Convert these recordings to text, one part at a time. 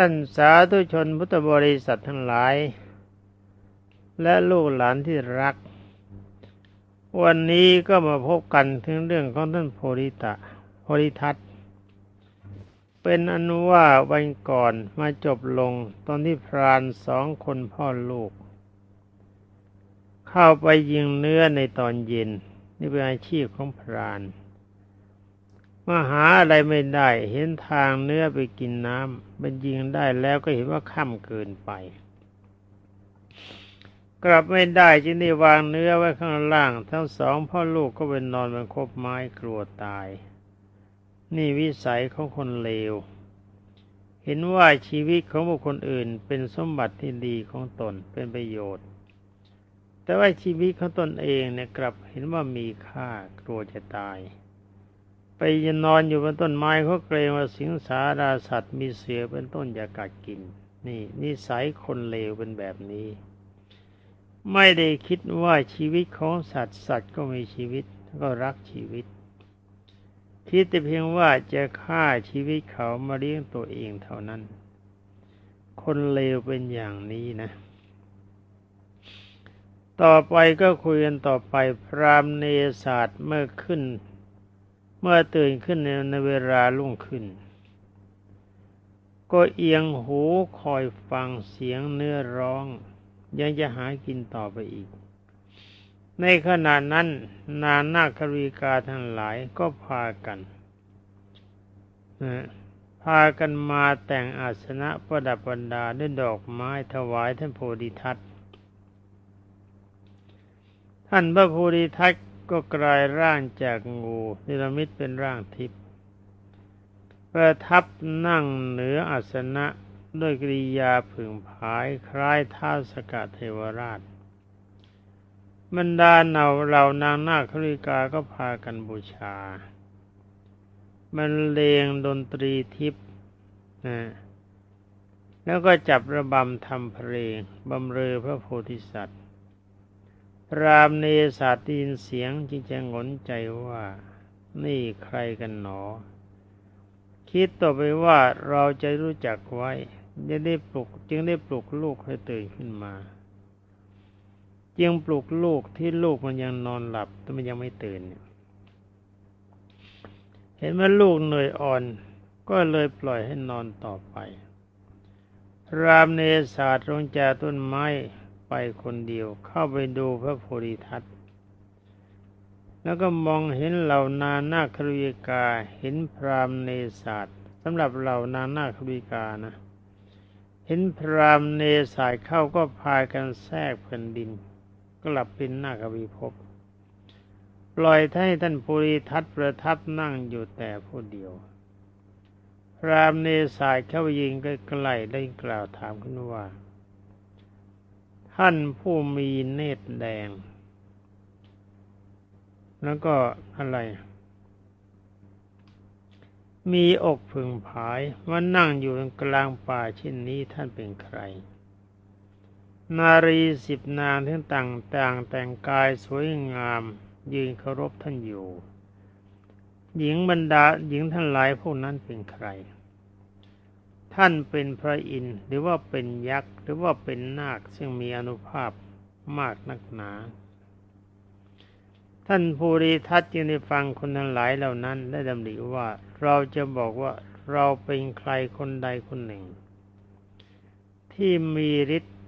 ท่านสาธุชนพุทธบริษัททั้งหลาย และลูกหลานที่รัก วันนี้ก็มาพบกันถึงเรื่องของท่านโพธิตะโพธิทัตเป็นอนุว่าวันก่อนมาจบลงตอนที่พรานสองคนพ่อลูก เข้าไปยิงเนื้อในตอนเย็น นี่เป็นอาชีพของพราน มาหาอะไรไม่ได้ เห็นทางเนื้อไปกินน้ำมันยิงได้แล้วก็เห็นว่าค่ำเกินไป กลับไม่ได้จึงได้วางเนื้อไว้ข้างล่าง ทั้งสองพ่อลูกก็เป็นนอนบนคบไม้กลัวตาย นี่วิสัยของคนเลว เห็นว่าชีวิตของบุคคลอื่นเป็นสมบัติที่ดีของตนเป็นประโยชน์ แต่ว่าชีวิตของตนเองเนี่ยกลับเห็นว่ามีค่ากลัวจะตาย ไปยนอนอยู่บนต้นไม้เขาเกรงว่าสิงสาราสัตว์มีเสือเป็นต้นอยากกัดกิน นี่นิสัยคนเลวเป็นแบบนี้ ไม่ได้คิดว่าชีวิตของสัตว์สัตว์ก็มีชีวิตก็รักชีวิต คิดแต่เพียงว่าจะฆ่าชีวิตเขามาเลี้ยงตัวเองเท่านั้น คนเลวเป็นอย่างนี้นะต่อไปก็คุยกันต่อไปพรามเนศาสตร์เมื่อขึ้น เมื่อตื่นขึ้นในเวลาลุ่งขึ้น ก็เอียงหูคอยฟังเสียงเนื้อร้อง ยังจะหากินต่อไปอีก ในขณะนั้นนานนาครีกาทั้งหลายก็พากันพากันมาแต่งอาสนะประดับบรรดาด้วยดอกไม้ถวายท่านโพธิทัตท่านพระโพธิทัต ก็กลายร่างจากงูนิรมิตเป็นร่างทิพย์ประทับนั่งเหนืออาสนะด้วยกริยาผึ่งผายคล้ายท้าสกัดเทวราชบรรดาเหนาเหล่านางนาคริกาก็พากันบูชา มันเลงดนตรีทิพย์นะแล้วก็จับระบำทำเพลงบำเรอพระโพธิสัตว์ รามเนศาตีนเสียงจึงจะงนใจว่า นี่ใครกันหนอ คิดต่อไปว่าเราจะรู้จักไว้จะได้ปลุก จึงได้ปลุกลูกให้ตื่นขึ้นมา จึงปลุกลูกที่ลูกมันยังนอนหลับแต่มันยังไม่ตื่น เห็นว่าลูกเหนื่อยอ่อน ก็เลยปล่อยให้นอนต่อไป รามเนศาตรงจากต้นไม้ ไปคนเดียวเข้าไปดูพระโพธิทัตแล้วก็มองเห็นเหล่านานาครุยกาเห็นพรามเนศาสตร์สำหรับเหล่านานาครุยกานะ เห็นพรามเนศาสตร์เข้าก็พากันแทรกแผ่นดิน กลับเป็นนาควิภพปล่อยให้ท่านภูริทัตประทับนั่งอยู่แต่ผู้เดียว พรามเนศาสตร์เข้ายิงใกล้ๆได้กล่าวถามขึ้นว่า ท่านผู้มีเนตรแดง แล้วก็อะไร มีอกผึ่งผายว่านั่งอยู่กลางป่าเช่นนี้ท่านเป็นใคร นารีสิบนางทั้งต่างต่างแต่งกายสวยงามยืนเคารพท่านอยู่ หญิงบรรดาหญิงท่านหลายพวกนั้นเป็นใคร ท่านเป็นพระอินทร์หรือว่าเป็นยักษ์หรือว่าเป็นนาคซึ่งมีอนุภาพมากนักหนา ท่านภูริทัตจึงได้ฟังคนทั้งหลายเหล่านั้นได้ดำริว่า เราจะบอกว่าเราเป็นใครคนใดคนหนึ่ง ที่มีฤทธิ์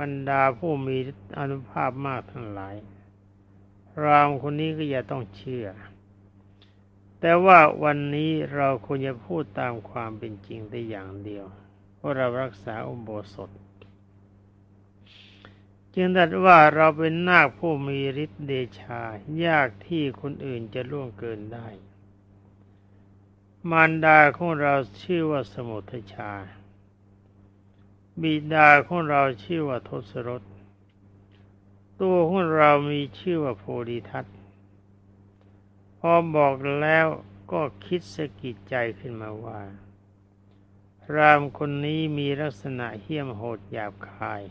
บรรดาผู้มีอนุภาพมากทั้งหลาย รามคนนี้ก็อย่าต้องเชื่อ แต่ว่าวันนี้เราควรจะพูดตามความเป็นจริงได้อย่างเดียวเพราะเรารักษาอุโบสถ จึงตัดว่าเราเป็นนาคผู้มีฤทธิ์เดชา ยากที่คนอื่นจะล่วงเกินได้ มารดาของเราชื่อว่าสมุทชา บิดาของเราชื่อว่าทศรถตัวของเรามีชื่อว่าโพธิทัต พอบอกแล้วก็คิดสะกิดใจขึ้นมาว่าพรามคนนี้มีลักษณะเหี้ยมโหดหยาบคาย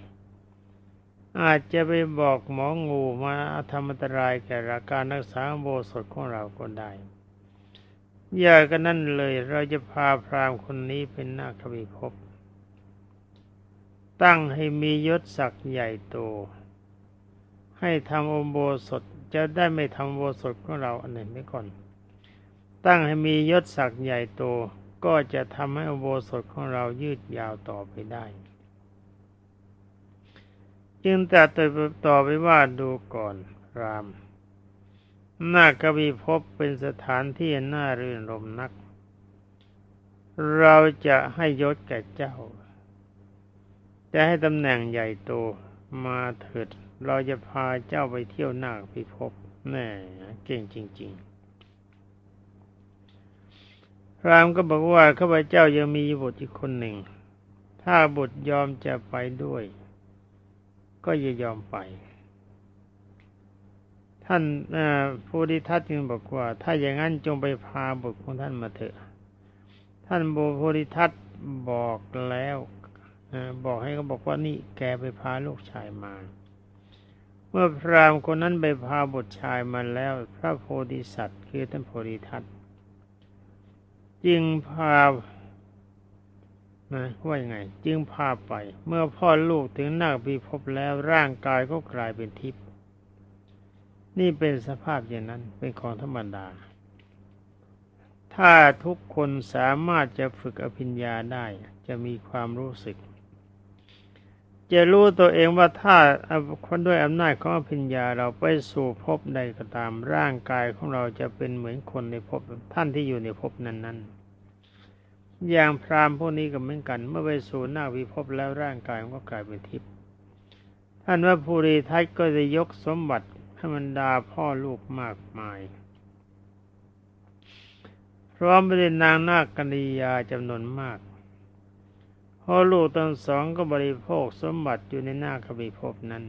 อาจจะไปบอกหมองูมาทำอันตรายแก่การรักษาโบสถของเราก็ได้ อย่ากันนั่นเลยเราจะพาพรามคนนี้เป็นนาคบิภพตั้งให้มียศศักดิ์ใหญ่โต ให้ทำอุโบสถ จะได้ไม่ทำโบสถของเราอันหนึ่งไม่ก่อน ตั้งให้มียศศักดิ์ใหญ่โตก็จะทำให้อโบสถของเรายืดยาวต่อไปได้ จึงแต่ต่อไปว่าดูก่อนรามหน้ากบีพบเป็นสถานที่น่ารื่นรมนัก เราจะให้ยศแก่เจ้า จะให้ตำแหน่งใหญ่โตมาเถิด เราจะพาเจ้าไปเที่ยวน้าพิภพแน่เก่งจริง ๆ พรามก็บอกว่าข้าพเจ้ายังมีบุตรอีกคนหนึ่ง ถ้าบุตรยอมจะไปด้วย ก็จะยอมไป ท่านผู้ดิทัตจึงบอกว่า ถ้าอย่างนั้นจงไปพาบุตรของท่านมาเถอะ ท่านโบโพธิทัตบอกแล้วบอกให้เขาบอกว่านี่แกไปพาลูกชายมา มื่อพรามคนนั้นไปพาบุตรชายมาแล้ว พระโพธิสัตว์ คือท่านโพธิทัตจึงพานะว่ายังไง จึงพาไป เมื่อพ่อลูกถึงนาคพิภพแล้วร่างกายก็กลายเป็นทิพย์นี่เป็นสภาพอย่างนั้นเป็นของธรรมดา ถ้าทุกคนสามารถจะฝึกอภิญญาได้ จะมีความรู้สึก จะรู้ตัวเองว่าถ้าคนด้วยอำนาจของอภิญญาเราไปสู่ภพใดก็ตามร่างกายของเราจะเป็นเหมือนคนในภพท่านที่อยู่ในภพนั้นๆ อย่างพราหมณ์พวกนี้ก็เหมือนกัน เมื่อไปสู่หน้าวิภพแล้วร่างกายก็กลายเป็นทิพย์ท่านว่าภูริทัตก็จะยกสมบัติให้บรรดาพ่อลูกมากมาย พร้อมไปด้วยนางนาคกัญยาจำนวนมาก พ่อลูกทั้งสองก็บริโภคสมบัติอยู่ในหน้าคบิภพนั้น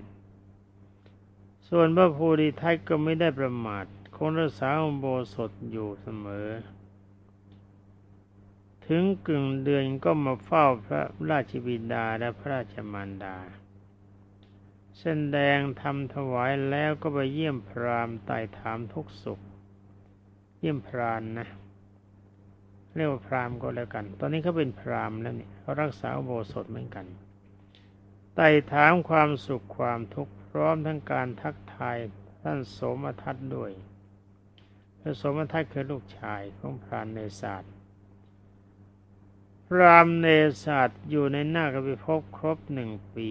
ส่วนพระภูริทัตก็ไม่ได้ประมาทคงรักษาอุโบสถอยู่เสมอ ถึงกึ่งเดือนก็มาเฝ้าพระราชบิดาและพระราชมารดาแสดงทำถวายแล้วก็ไปเยี่ยมพรามไต่ถามทุกสุข เยี่ยมพรานนะ เรียกว่าพรามก็แล้วกัน ตอนนี้เขาเป็นพรามแล้วเนี่ยเขารักษาโบสถเหมือนกันไต่ถามความสุขความทุกข์พร้อมทั้งการทักทายท่านสมทัตด้วยพระสมทัตคือลูกชายของพรานเนศาสตร์พรามเนศาสตร์อยู่ในหน้ากบิภพครบหนึ่งปี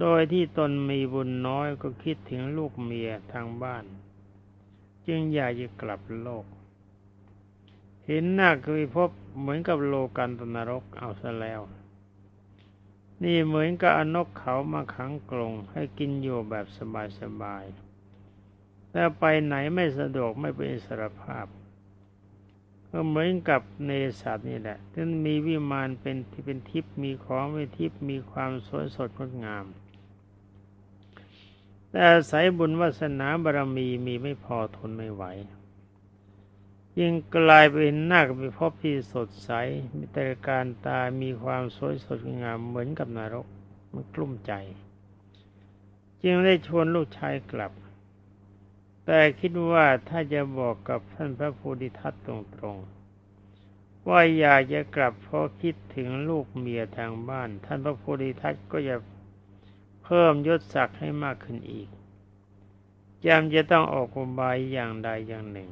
โดยที่ตนมีบุญน้อยก็คิดถึงลูกเมียทางบ้าน จึงอยากจะกลับโลก เห็นหน้าเคยพบเหมือนกับโลกันตนรกเอาซะแล้ว นี่เหมือนกับอนกเขามาขังกรงให้กินอยู่แบบสบายๆแต่ไปไหนไม่สะดวกไม่เป็นอิสรภาพ ก็เหมือนกับเนสัตนี่แหละที่มีวิมานเป็นที่เป็นทิพย์มีของเป็นทิพย์มีความสวยสดงดงามแต่อาศัยบุญวาสนาบารมีมีไม่พอทนไม่ไหว ยิ่งกลายเป็นนาคไปพบที่สดใส มีแต่การตามีความสวยสดงามเหมือนกับนรก มันกลุ้มใจ จึงได้ชวนลูกชายกลับ แต่คิดว่าถ้าจะบอกกับท่านพระโพธิทัตตรงๆ ว่าอยากจะกลับเพราะคิดถึงลูกเมียทางบ้าน ท่านพระโพธิทัตก็จะเพิ่มยศศักดิ์ให้มากขึ้นอีกจำจะต้องออกอุบายอย่างใดอย่างหนึ่ง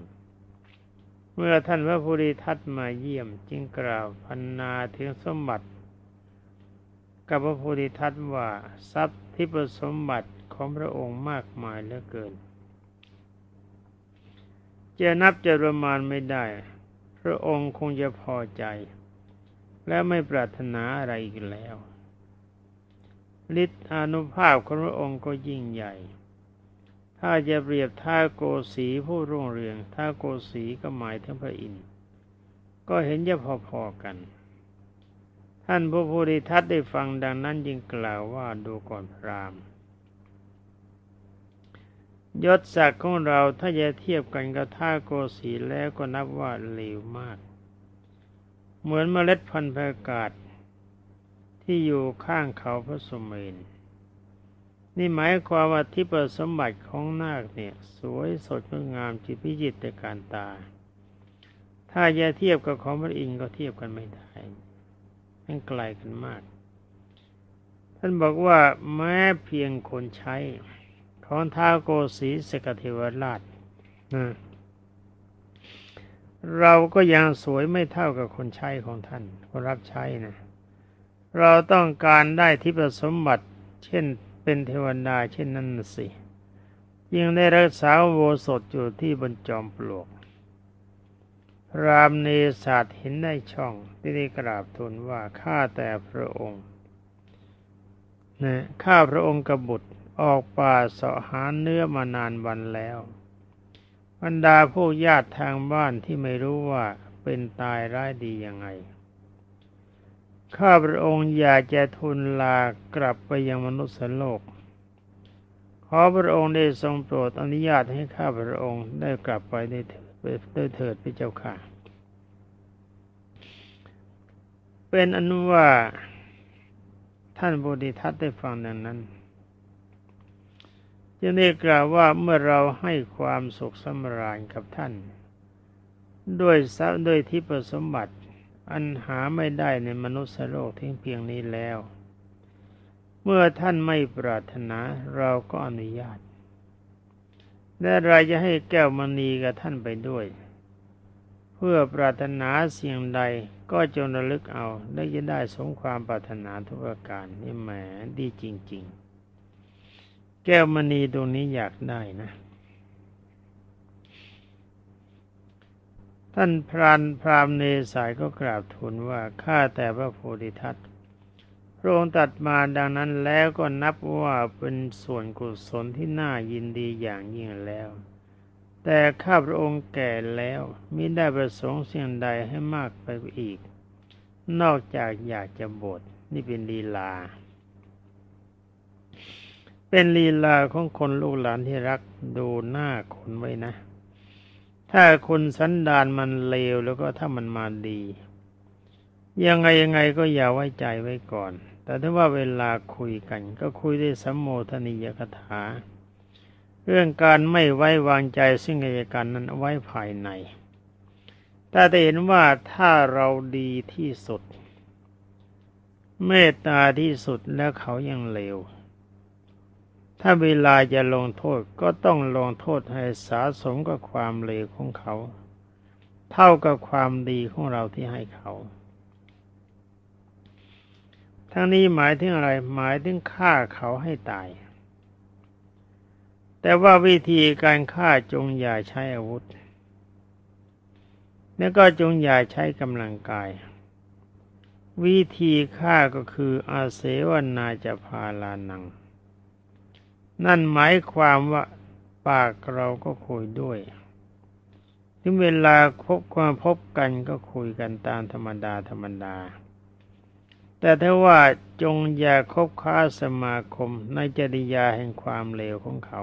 เมื่อท่านพระโพธิทัตมาเยี่ยมจึงกล่าวพันนาถึงสมบัติ กับพระโพธิทัตว่าทรัพย์ที่ประสมบัติของพระองค์มากมายเหลือเกิน จะนับจะประมาณไม่ได้ พระองค์คงจะพอใจ และไม่ปรารถนาอะไรอีกแล้วฤทธิอนุภาพของพระองค์ก็ยิ่งใหญ่ ถ้าจะเปรียบท่าโกสีผู้รุ่งเรืองท่าโกสีก็หมายถึงพระอินทร์ก็เห็นจะพอๆกัน ท่านพระโพธิทัตได้ฟังดังนั้นจึงกล่าวว่าดูก่อนพรามณ์ยศศักดิ์ของเราถ้าจะเทียบกันกับท่าโกสีแล้วก็นับว่าเลวมาก เหมือนเมล็ดพันธุ์ประกาศที่อยู่ข้างเขาพระสมเณร นี่หมายความว่าที่ประสมบัติของนาคเนี่ย สวยสดงดงามจิตพิจิตรการตา ถ้าจะเทียบกับของพระอินทร์ก็เทียบกันไม่ได้มันไกลกันมาก ท่านบอกว่าแม้เพียงคนใช้ของท้าโกสีสกเทวราชนะเราก็ยังสวยไม่เท่ากับคนใช้ของท่าน คนรับใช้นะ เราต้องการได้ทิพสมบัติ เช่น เป็นเทวดาเช่นนั้นสิยังได้รักษาโวสดอยู่ที่บนจอมปลวก รามเนศาสเห็นได้ช่องที่ได้กราบทูลว่าข้าแต่พระองค์นะข้าพระองค์กบุตรออกป่าเสาะหาเนื้อมานานวันแล้วบรรดาผู้ญาติทางบ้านที่ไม่รู้ว่าเป็นตายร้ายดียังไง ข้าพระองค์อยากจะทูลลากลับไปยังมนุษย์โลก ขอพระองค์ได้ทรงโปรดอนุญาตให้ข้าพระองค์ได้กลับไปได้เถิดได้เถิดพระเจ้าค่ะ เป็นอนุว่าท่านบุติทัตได้ฟังดังนั้นจึงได้กล่าวว่าเมื่อเราให้ความสุขสำราญกับท่าน ด้วยทรัพย์ด้วยทิพสมบัติ อันหาไม่ได้ในมนุษย์โลกทิ้งเพียงนี้แล้ว เมื่อท่านไม่ปรารถนาเราก็อนุญาตและเราจะให้แก้วมณีกับท่านไปด้วย เพื่อปรารถนาเสิ่งใดก็จงระลึกเอาได้จะได้สมความปรารถนาทุกประการนี่แหมดีจริง ๆ แก้วมณีตรงนี้อยากได้นะ ท่านพรานพรามเนสายก็กราบทูลว่าข้าแต่พระโพธิทัตพระองค์ตัดมาดังนั้นแล้วก็นับว่าเป็นส่วนกุศลที่น่ายินดีอย่างยิ่งแล้ว แต่ข้าพระองค์แก่แล้วมิได้ประสงค์เสิ่งใดให้มากไปอีก นอกจากอยากจะบวชนี่เป็นลีลา เป็นลีลาของคนลูกหลานที่รักดูหน้าคนไว้นะ ถ้าคนสันดานมันเลวแล้วก็ถ้ามันมาดี ยังไงยังไงก็อย่าไว้ใจไว้ก่อน แต่ถ้าว่าเวลาคุยกัน ก็คุยได้สัมโมทนิยคถา เรื่องการไม่ไว้วางใจซึ่งกันและกันนั้นไว้ภายใน แต่จะเห็นว่าถ้าเราดีที่สุด เมตตาที่สุดแล้วเขายังเลว ถ้าเวลาจะลงโทษก็ต้องลงโทษให้สาสมกับความเลวของเขา เท่ากับความดีของเราที่ให้เขา ทั้งนี้หมายถึงอะไรหมายถึงฆ่าเขาให้ตาย แต่ว่าวิธีการฆ่าจงอย่าใช้อาวุธ แล้วก็จงอย่าใช้กำลังกาย วิธีฆ่าก็คืออาเสวนาจะพาลานัง นั่นหมายความว่าปากเราก็คุยด้วยถึงเวลาพบความพบกันก็คุยกันตามธรรมดาธรรมดา แต่ถ้าว่าจงอย่าคบค้าสมาคมในจริยาแห่งความเลวของเขา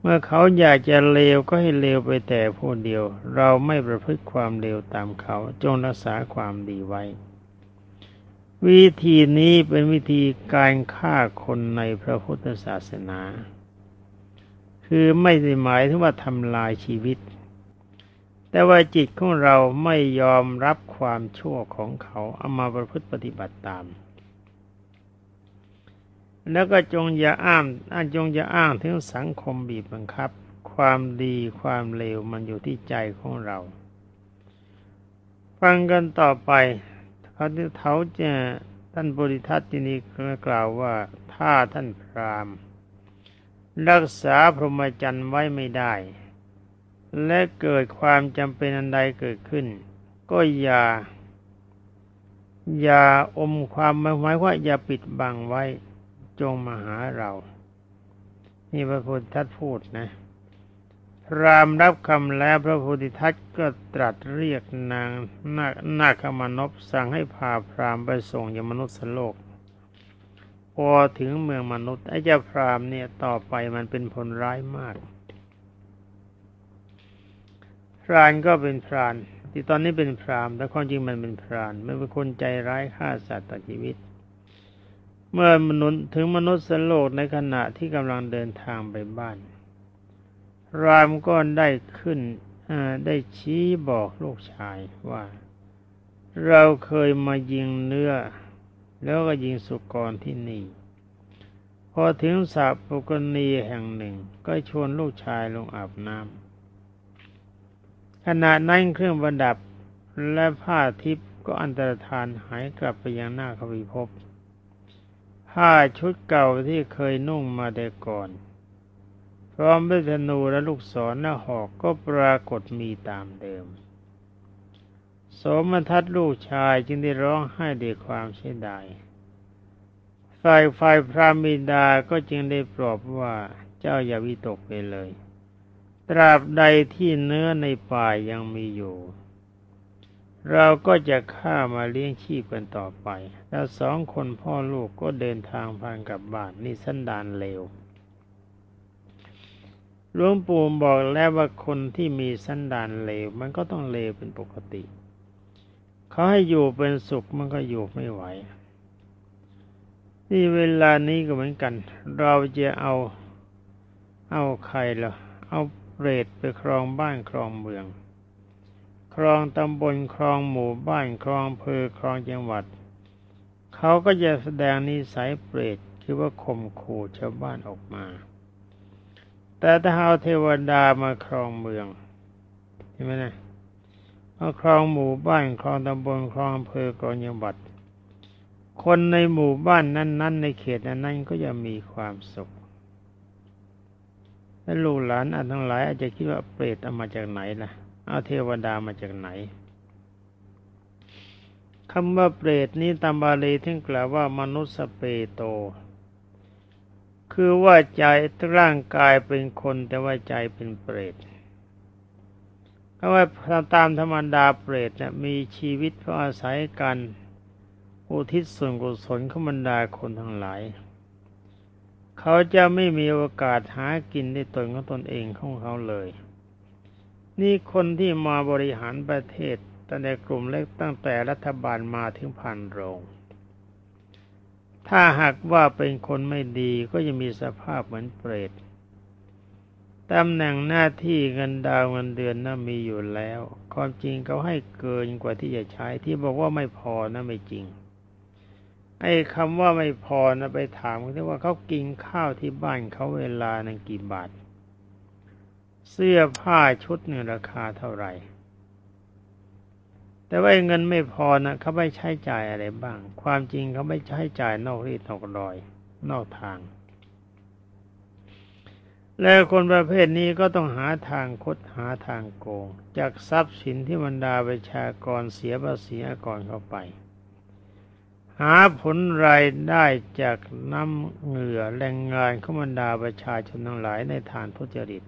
เมื่อเขาอยากจะเลวก็ให้เลวไปแต่ผู้เดียว เราไม่ประพฤติความเลวตามเขา จงรักษาความดีไว้ วิธีนี้เป็นวิธีการฆ่าคนในพระพุทธศาสนา คือไม่ได้หมายถึงว่าทำลายชีวิต แต่ว่าจิตของเราไม่ยอมรับความชั่วของเขาเอามาประพฤติปฏิบัติตาม แล้วก็จงอย่าอ้างอันจงอย่าอ้างถึงสังคมบีบบังคับ ความดีความเลวมันอยู่ที่ใจของเรา ฟังกันต่อไป เขาเขาจะท่านบริทัตที่นี้กล่าวว่าถ้าท่านพรามรักษาพรหมจรรย์ไว้ไม่ได้ และเกิดความจำเป็นอันใดเกิดขึ้น ก็อย่า อย่าอมความหมายว่าอย่าปิดบังไว้จงมาหาเรา นี่พระพุทธทัตพูดนะ รามรับคำแล้วพระพุทธทัตก็ตรัสเรียกนางนานาคมนพสั่งให้พาพรามไปส่งยมนุษย์โลก พอถึงเมืองมนุษย์ไอ้เจ้าพรามเนี่ยต่อไปมันเป็นผลร้ายมากพรานก็เป็นพราน ที่ตอนนี้เป็นพรามแต่ความจริงมันเป็นพรานไม่เป็นคนใจร้ายฆ่าสัตว์ตัดชีวิต เมื่อมนุษย์ถึงมนุษย์โลกในขณะที่กำลังเดินทางไปบ้าน รามก็ได้ขึ้นได้ชี้บอกลูกชายว่า เราเคยมายิงเนื้อ แล้วก็ยิงสุกรที่นี่ พอถึงสระปุกณีแห่งหนึ่ง ก็ชวนลูกชายลงอาบน้ำขณะนั้นเครื่องประดับและผ้าทิพย์ก็อันตรธานหายกลับไปยังหน้าขวิภพผ้าชุดเก่าที่เคยนุ่งมาแต่ก่อน พร้อมด้วยธนูและลูกศรและหอกก็ปรากฏมีตามเดิม สมทัตลูกชายจึงได้ร้องไห้ด้วยความเสียดายฝ่ายฝ่ายพระมิดาก็จึงได้ปลอบว่าเจ้าอย่าวิตกไปเลย ตราบใดที่เนื้อในป่ายังมีอยู่ เราก็จะฆ่ามาเลี้ยงชีพกันต่อไป แล้วสองคนพ่อลูกก็เดินทางพานกลับบ้านนี่สันดานเลว หลวงปู่บอกแล้วว่าคนที่มีสันดานเลว มันก็ต้องเลวเป็นปกติ เขาให้อยู่เป็นสุขมันก็อยู่ไม่ไหวนี่เวลานี้ก็เหมือนกัน เราจะเอา เอาใครล่ะ เอาเปรตไปครองบ้านครองเมือง ครองตำบลครองหมู่บ้านครองเพอครองจังหวัด เขาก็จะแสดงนิสัยเปรตคือว่าข่มขู่ชาวบ้านออกมา แต่ถ้าเอาเทวดามาครองเมืองใช่ไหมนะมาครองหมู่บ้านครองตำบลครองอำเภอกรองบัตคนในหมู่บ้านนั้น ๆ ในเขตนั้นๆก็จะมีความสุขและลูกหลานอันทั้งหลายอาจจะคิดว่าเปรตเอามาจากไหนล่ะ เอาเทวดามาจากไหนคำว่าเปรตนี้ตามบาลีที่กล่าวว่ามนุษย์สเปโต คือว่าใจร่างกายเป็นคนแต่ว่าใจเป็นเปรตเพราะว่าตามธรรมดาเปรตเนี่ยมีชีวิตเพราะอาศัยกันอุทิศส่วนกุศลขบรรดาคนทั้งหลาย เขาจะไม่มีโอกาสหากินได้ตนของตนเองของเขาเลย นี่คนที่มาบริหารประเทศตั้งแต่กลุ่มเล็กตั้งแต่รัฐบาลมาถึงพันโรง ถ้าหากว่าเป็นคนไม่ดีก็จะมีสภาพเหมือนเปรตตำแหน่งหน้าที่เงินดาวเงินเดือนน่ะมีอยู่แล้ว ความจริงเขาให้เกินกว่าที่จะใช้ที่บอกว่าไม่พอนะไม่จริงไอ้คำว่าไม่พอนะไปถามเขาว่าเขากินข้าวที่บ้านเขาเวลานั้นกี่บาท เสื้อผ้าชุดเนี่ยราคาเท่าไหร่ แต่ว่าเงินไม่พอนะเขาไม่ใช้จ่ายอะไรบ้าง ความจริงเขาไม่ใช้จ่ายนอกรีดนอกรอย นอกทาง แล้วคนประเภทนี้ก็ต้องหาทางคดหาทางโกง จากทรัพย์สินที่บรรดาประชากรเสียภาษีก่อนเข้าไป หาผลรายได้จากน้ำเหงื่อแรงงานของบรรดาประชาชนทั้งหลายในฐานทุจริต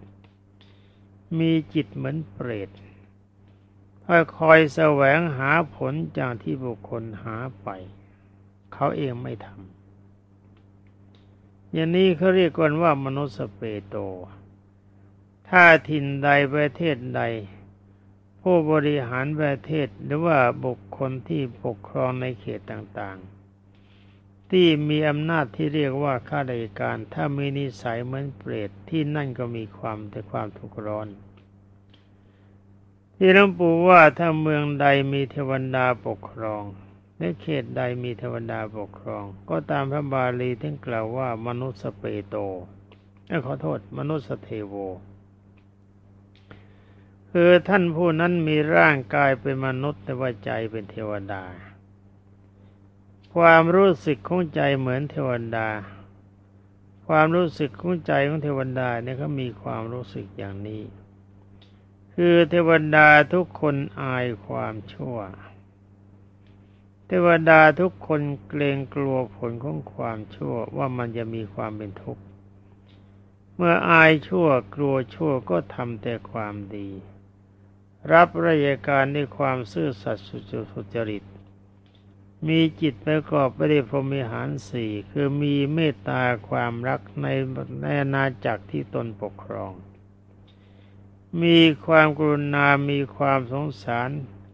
มีจิตเหมือนเปรต คอยแสวงหาผลจากที่บุคคลหาไป เขาเองไม่ทำอย่างนี้เขาเรียกกันว่ามนุษย์สเปโต ถ้าถิ่นใดประเทศใด ผู้บริหารประเทศหรือว่าบุคคลที่ปกครองในเขตต่างๆ ที่มีอำนาจที่เรียกว่าข้าราชการ ถ้ามีนิสัยเหมือนเปรตที่นั่นก็มีความแต่ความทุกข์ร้อน ที่หลวงปู่ว่าถ้าเมืองใดมีเทวดาปกครองในเขตใดมีเทวดาปกครอง ก็ตามพระบาลีที่กล่าวว่ามนุษย์สเปโตขอโทษ มนุษย์สเทโว คือท่านผู้นั้นมีร่างกายเป็นมนุษย์แต่ว่าใจเป็นเทวดา ความรู้สึกของใจเหมือนเทวดา ความรู้สึกของใจของเทวดาเนี่ยเขามีความรู้สึกอย่างนี้ คือเทวดาทุกคนอายความชั่ว เทวดาทุกคนเกรงกลัวผลของความชั่วว่ามันจะมีความเป็นทุกข์ เมื่ออายชั่วกลัวชั่วก็ทำแต่ความดี รับราชการด้วยความซื่อสัตย์สุจริต มีจิตประกอบไปด้วยพรหมิหารสี่คือมีเมตตาความรักในในอาณาจักรที่ตนปกครอง มีความกรุณา มีความสงสาร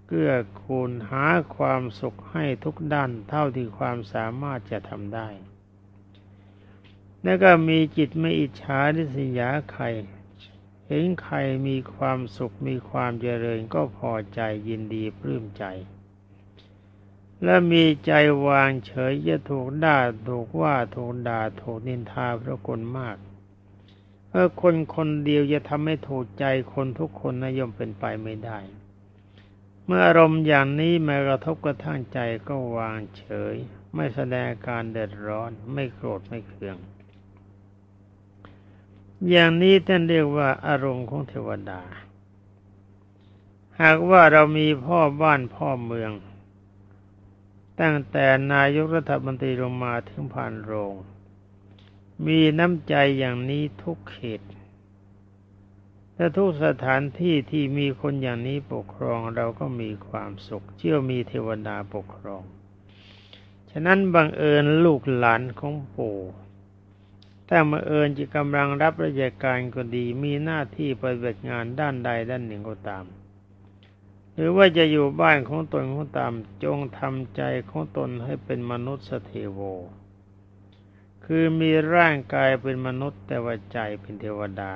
เกื้อกูลหาความสุขให้ทุกด้านเท่าที่ความสามารถจะทำได้ แล้วก็มีจิตไม่อิจฉาริษยาใคร เห็นใครมีความสุขมีความเจริญก็พอใจยินดีปลื้มใจ และมีใจวางเฉยจะถูกด่าถูกว่าถูกด่าถูกนินทาพระคนมาก เออคนคนเดียวจะทำให้ถูกใจคนทุกคนนยมเป็นไปไม่ได้ เมื่ออารมณ์อย่างนี้มากระทบกระทั่งใจก็วางเฉย ไม่แสดงการเดือดร้อน ไม่โกรธไม่เคือง อย่างนี้ท่านเรียกว่าอารมณ์ของเทวดา หากว่าเรามีพ่อบ้านพ่อเมือง ตั้งแต่นายกรัฐมนตรีลงมาถึงผ่านโรง มีน้ำใจอย่างนี้ทุกเขตและทุกสถานที่ที่มีคนอย่างนี้ปกครองเราก็มีความสุข เชื่อมีเทวดาปกครอง ฉะนั้นบังเอิญลูกหลานของปู่ถ้าบังเอิญจะกำลังรับราชการก็ดี มีหน้าที่ปฏิบัติงานด้านใดด้านหนึ่งก็ตาม หรือว่าจะอยู่บ้านของตนของตามจงทำใจของตนให้เป็นมนุษย์สเทโว คือมีร่างกายเป็นมนุษย์แต่ว่าใจเป็นเทวดา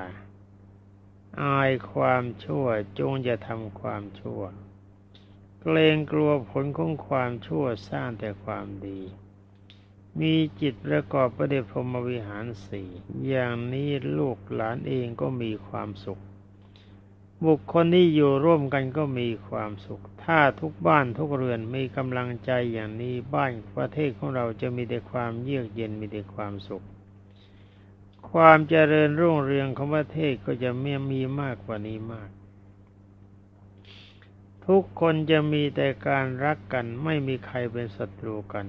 อายความชั่วจงจะทำความชั่ว เกรงกลัวผลของความชั่วสร้างแต่ความดี มีจิตประกอบประเดพรมวิหารสี่อย่างนี้ลูกหลานเองก็มีความสุข บุคคลที่อยู่ร่วมกันก็มีความสุข ถ้าทุกบ้านทุกเรือนมีกำลังใจอย่างนี้บ้านประเทศของเราจะมีแต่ความเยือกเย็นมีแต่ความสุข ความเจริญรุ่งเรืองของประเทศก็จะมีมีมากกว่านี้มาก ทุกคนจะมีแต่การรักกันไม่มีใครเป็นศัตรูกัน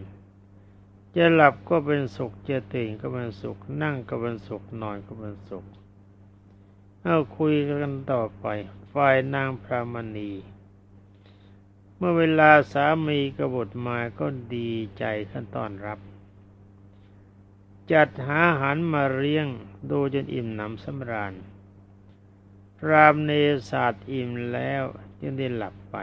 จะหลับก็เป็นสุขจะตื่นก็เป็นสุข นั่งก็เป็นสุขนอนก็เป็นสุข เอาคุยกันต่อไป ฝ่ายนางพระมณี เมื่อเวลาสามีกบฏมาก็ดีใจขั้นตอนรับ จัดหาอาหารมาเลี้ยงดูจนอิ่มหนำสำราญพรามเนศาสตร์อิ่มแล้วจึงได้หลับไป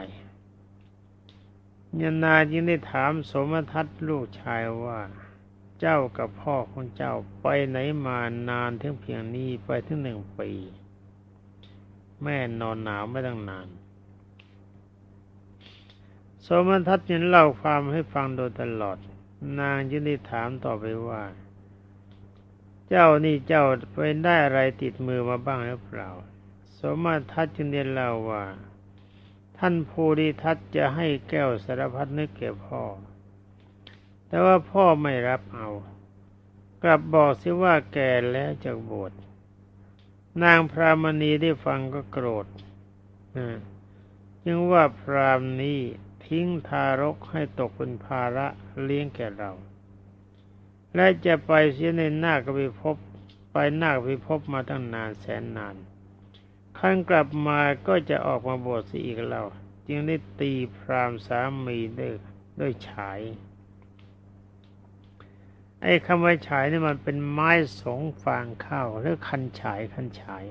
ยนาจึงได้ถามสมทัตลูกชายว่า เจ้ากับพ่อของเจ้าไปไหนมานานถึงเพียงนี้ไปถึงหนึ่งปี แม่นอนหนาวไม่ตั้งนาน สมทัตยันเล่าความให้ฟังโดยตลอด นางจึงได้ถามต่อไปว่า เจ้านี่เจ้าไปได้อะไรติดมือมาบ้างหรือเปล่า สมทัตจึงได้เล่าว่า ท่านภูริทัตจะให้แก้วสารพัดนึกแก่พ่อ แต่ว่าพ่อไม่รับเอา กลับบอกสิว่าแก่แล้วจะบวช นางพรามณีได้ฟังก็โกรธจึงว่าพรามนี้ทิ้งทารกให้ตกเป็นภาระเลี้ยงแก่เรา และจะไปเสียในหน้ากพิภพไปหน้าพิภพมาตั้งนานแสนนานขั้นกลับมาก็จะออกมาบวชสิอีกเรา จึงได้ตีพรามสามีด้วยด้วยฉาย ไอ้คำว่าฉายนี่มันเป็นไม้สงฟางข้าวหรือคันฉายคันฉาย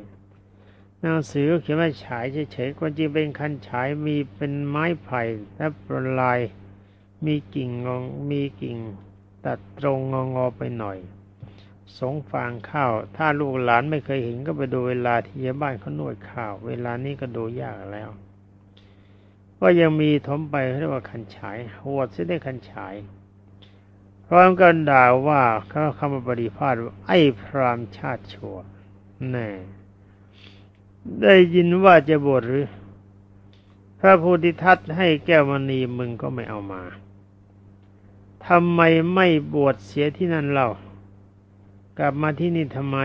หนังสือเขียนว่าฉายเฉยๆความจริงเป็นคันฉายมีเป็นไม้ไผ่และปรลายมีกิ่งงงมีกิ่งตัดตรงงองอไปหน่อย สงฟางข้าว ถ้าลูกหลานไม่เคยเห็นก็ไปดูเวลาที่ยาบ้านเขานวดข้าว เวลานี้ก็ดูยากแล้ว ก็ยังมีถมไปเรียกว่าคันฉายหัวดซะได้คันฉาย พร้อมกันด่าว่าเขาคำบริพาทไอ้พรามชาติชัวแน่ได้ยินว่าจะบวชหรือ พระพุทธทัตให้แก้วมณีมึงก็ไม่เอามาทำไมไม่บวชเสียที่นั่นเล่ากลับมาที่นี่ทำไม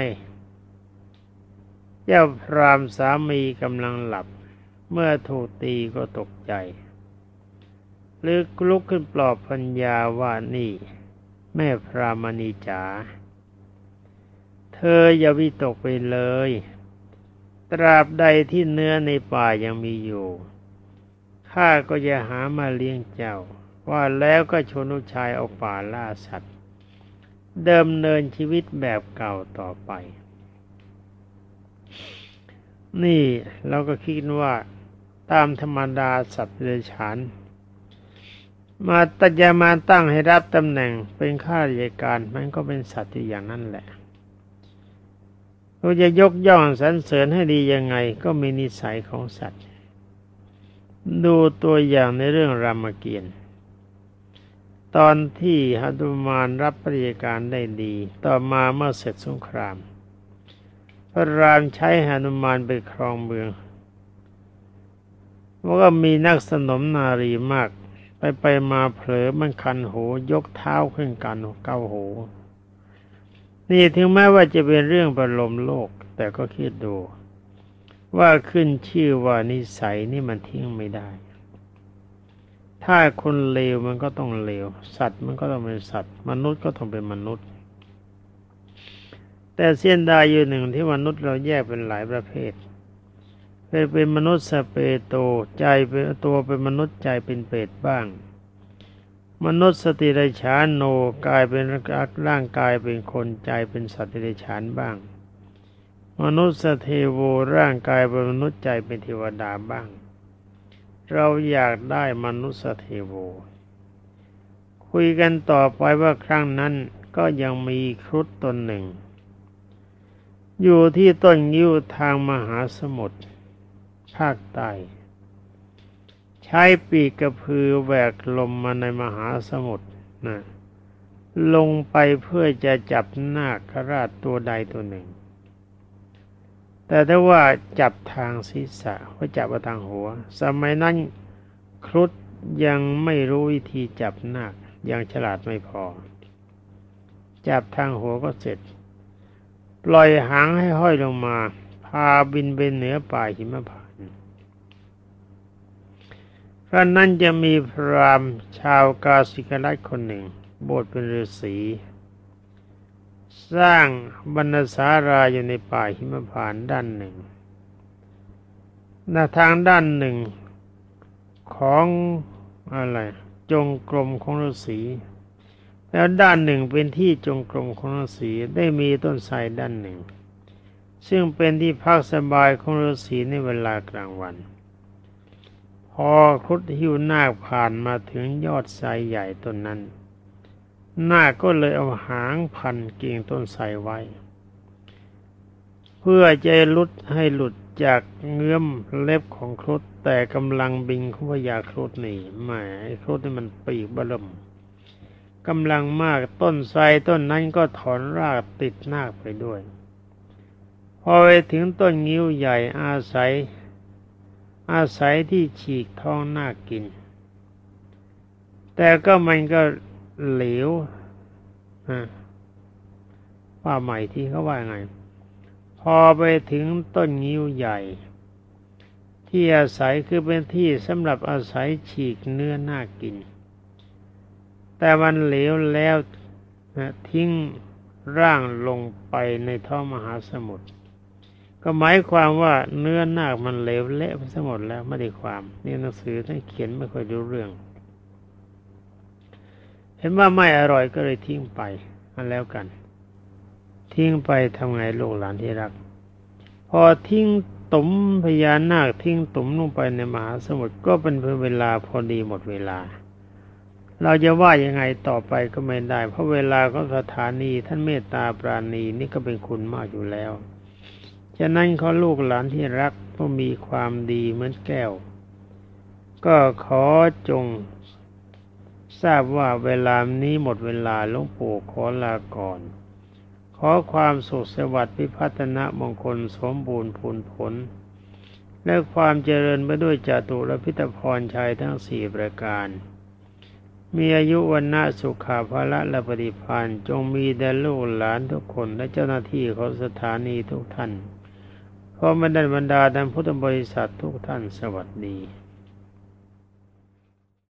เจ้าพรามสามีกำลังหลับ เมื่อถูกตีก็ตกใจหรือลุกขึ้นปลอบพัญญาว่านี่ แม่พรามณีจ๋าเธออย่าวิตกไปเลย ตราบใดที่เนื้อในป่ายังมีอยู่ข้าก็จะหามาเลี้ยงเจ้า ว่าแล้วก็ชนุชายเอาป่าล่าสัตว์เดิมเนินชีวิตแบบเก่าต่อไป นี่เราก็คิดว่าตามธรรมดาสัตว์เดรัจฉาน มาตัญามาตั้งให้รับตำแหน่งเป็นข้าราชการมันก็เป็นสัตว์อย่างนั้นแหละเราจะยกย่องสรรเสริญให้ดียังไง ก็มีนิสัยของสัตว์ ดูตัวอย่างในเรื่องรามเกียรติ์ตอนที่หนุมานรับปริยการได้ดี ต่อมาเมื่อเสร็จสงคราม พระรามใช้หนุมานไปครองเมืองว่าก็มีนักสนมนารีมาก ไปไปมาเผลอมันคันหูยกเท้าขึ้นกันเก้าหู นี่ถึงแม้ว่าจะเป็นเรื่องประลมโลก แต่ก็คิดดู ว่าขึ้นชื่อว่านิสัยนี่มันทิ้งไม่ได้ ถ้าคนเลวมันก็ต้องเลว สัตว์มันก็ต้องเป็นสัตว์ มนุษย์ก็ต้องเป็นมนุษย์ แต่เส้นได้อยู่หนึ่งที่มนุษย์เราแยกเป็นหลายประเภท เป็นเป็นมนุษย์สเปโตใจเป็นตัวเป็นมนุษย์ใจเป็นเปรตบ้าง มนุษย์สติไรฉานโนกายเป็นร่างกายเป็นคนใจเป็นสัตว์เดรัจฉานบ้าง มนุษย์สเทโวร่างกายเป็นมนุษย์ใจเป็นเทวดาบ้าง เราอยากได้มนุษย์สเทโว คุยกันต่อไปว่าครั้งนั้นก็ยังมีครุฑตนหนึ่ง อยู่ที่ต้นยิ้วทางมหาสมุทร ภาคใต้ใช้ปีกกระพือแหวกลมมาในมหาสมุทรนะลงไปเพื่อจะจับนาคราชตัวใดตัวหนึ่ง แต่ถ้าว่าจับทางศีรษะก็จับมาทางหัว สมัยนั้นครุฑยังไม่รู้วิธีจับนาคยังฉลาดไม่พอ จับทางหัวก็เสร็จ ปล่อยหางให้ห้อยลงมา พาบินไปเหนือป่าหิมพา พระนั้นจะมีพรามชาวกาสิกรัตคนหนึ่ง บวชเป็นฤาษี สร้างบรรณสาราอยู่ในป่าหิมพานด้านหนึ่งหน้าทางด้านหนึ่งของอะไรจงกรมของฤาษีแล้วด้านหนึ่งเป็นที่จงกรมของฤาษีได้มีต้นไทรด้านหนึ่ง ซึ่งเป็นที่พักสบายของฤาษีในเวลากลางวัน อครุฑหิวนาคผ่านมาถึงยอดไทรใหญ่ต้นนั้นนาคก็เลยเอาหางพันกิ่งต้นไทรไว้ เพื่อจะลุดให้หลุดจากเงื้อมเล็บของครุฑแต่กำลังบินของพญาครุฑนี่แหมครุฑนี่มันปีกบลมกำลังมากต้นไทรต้นนั้นก็ถอนรากติดนาคไปด้วย พอไปถึงต้นงิ้วใหญ่อาศัย อาศัยที่ฉีกท้องน้ากิน แต่ก็มันก็เหลวว่าใหม่ที่เขาว่าไง พอไปถึงต้นงิ้วใหญ่ ที่อาศัยคือเป็นที่สำหรับอาศัยฉีกเนื้อน้ากิน แต่มันเหลวแล้วทิ้งร่างลงไปในท้องมหาสมุทร ก็หมายความว่าเนื้อนาคมันเหลวเละไปทั้งหมดแล้วไม่ได้ความ นี่หนังสือท่านเขียนไม่ค่อยรู้เรื่อง เห็นว่าไม่อร่อยก็เลยทิ้งไปมันแล้วกัน ทิ้งไปทำไงลูกหลานที่รัก พอทิ้งตุ่มพญานาคทิ้งตุ่มลงไปในมหาสมุทรก็เป็นเพื่อเวลาพอดีหมดเวลา เราจะว่ายังไงต่อไปก็ไม่ได้ เพราะเวลาของสถานีท่านเมตตาปราณีนี่ก็เป็นคุณมากอยู่แล้ว ฉะนั้นขาลูกหลานที่รักก็มีความดีเหมือนแก้ว ก็ขอจง ทราบว่าเวลานี้หมดเวลาหลวงปู่ขอลาก่อน ขอความสุขสวัสดิ์พิพัฒนะมงคลสมบูรณ์ผลผล และความเจริญไปด้วยจตุรพิตพรชัยทั้งสี่ประการ มีอายุวันนาสุขาภละและปฏิพันธ์จงมีแด่ลูกหลานทุกคนและเจ้าหน้าที่ของสถานีทุกท่าน พราะมันได้บรรดาท่านพุทธบริษัททุกท่านสวัสดี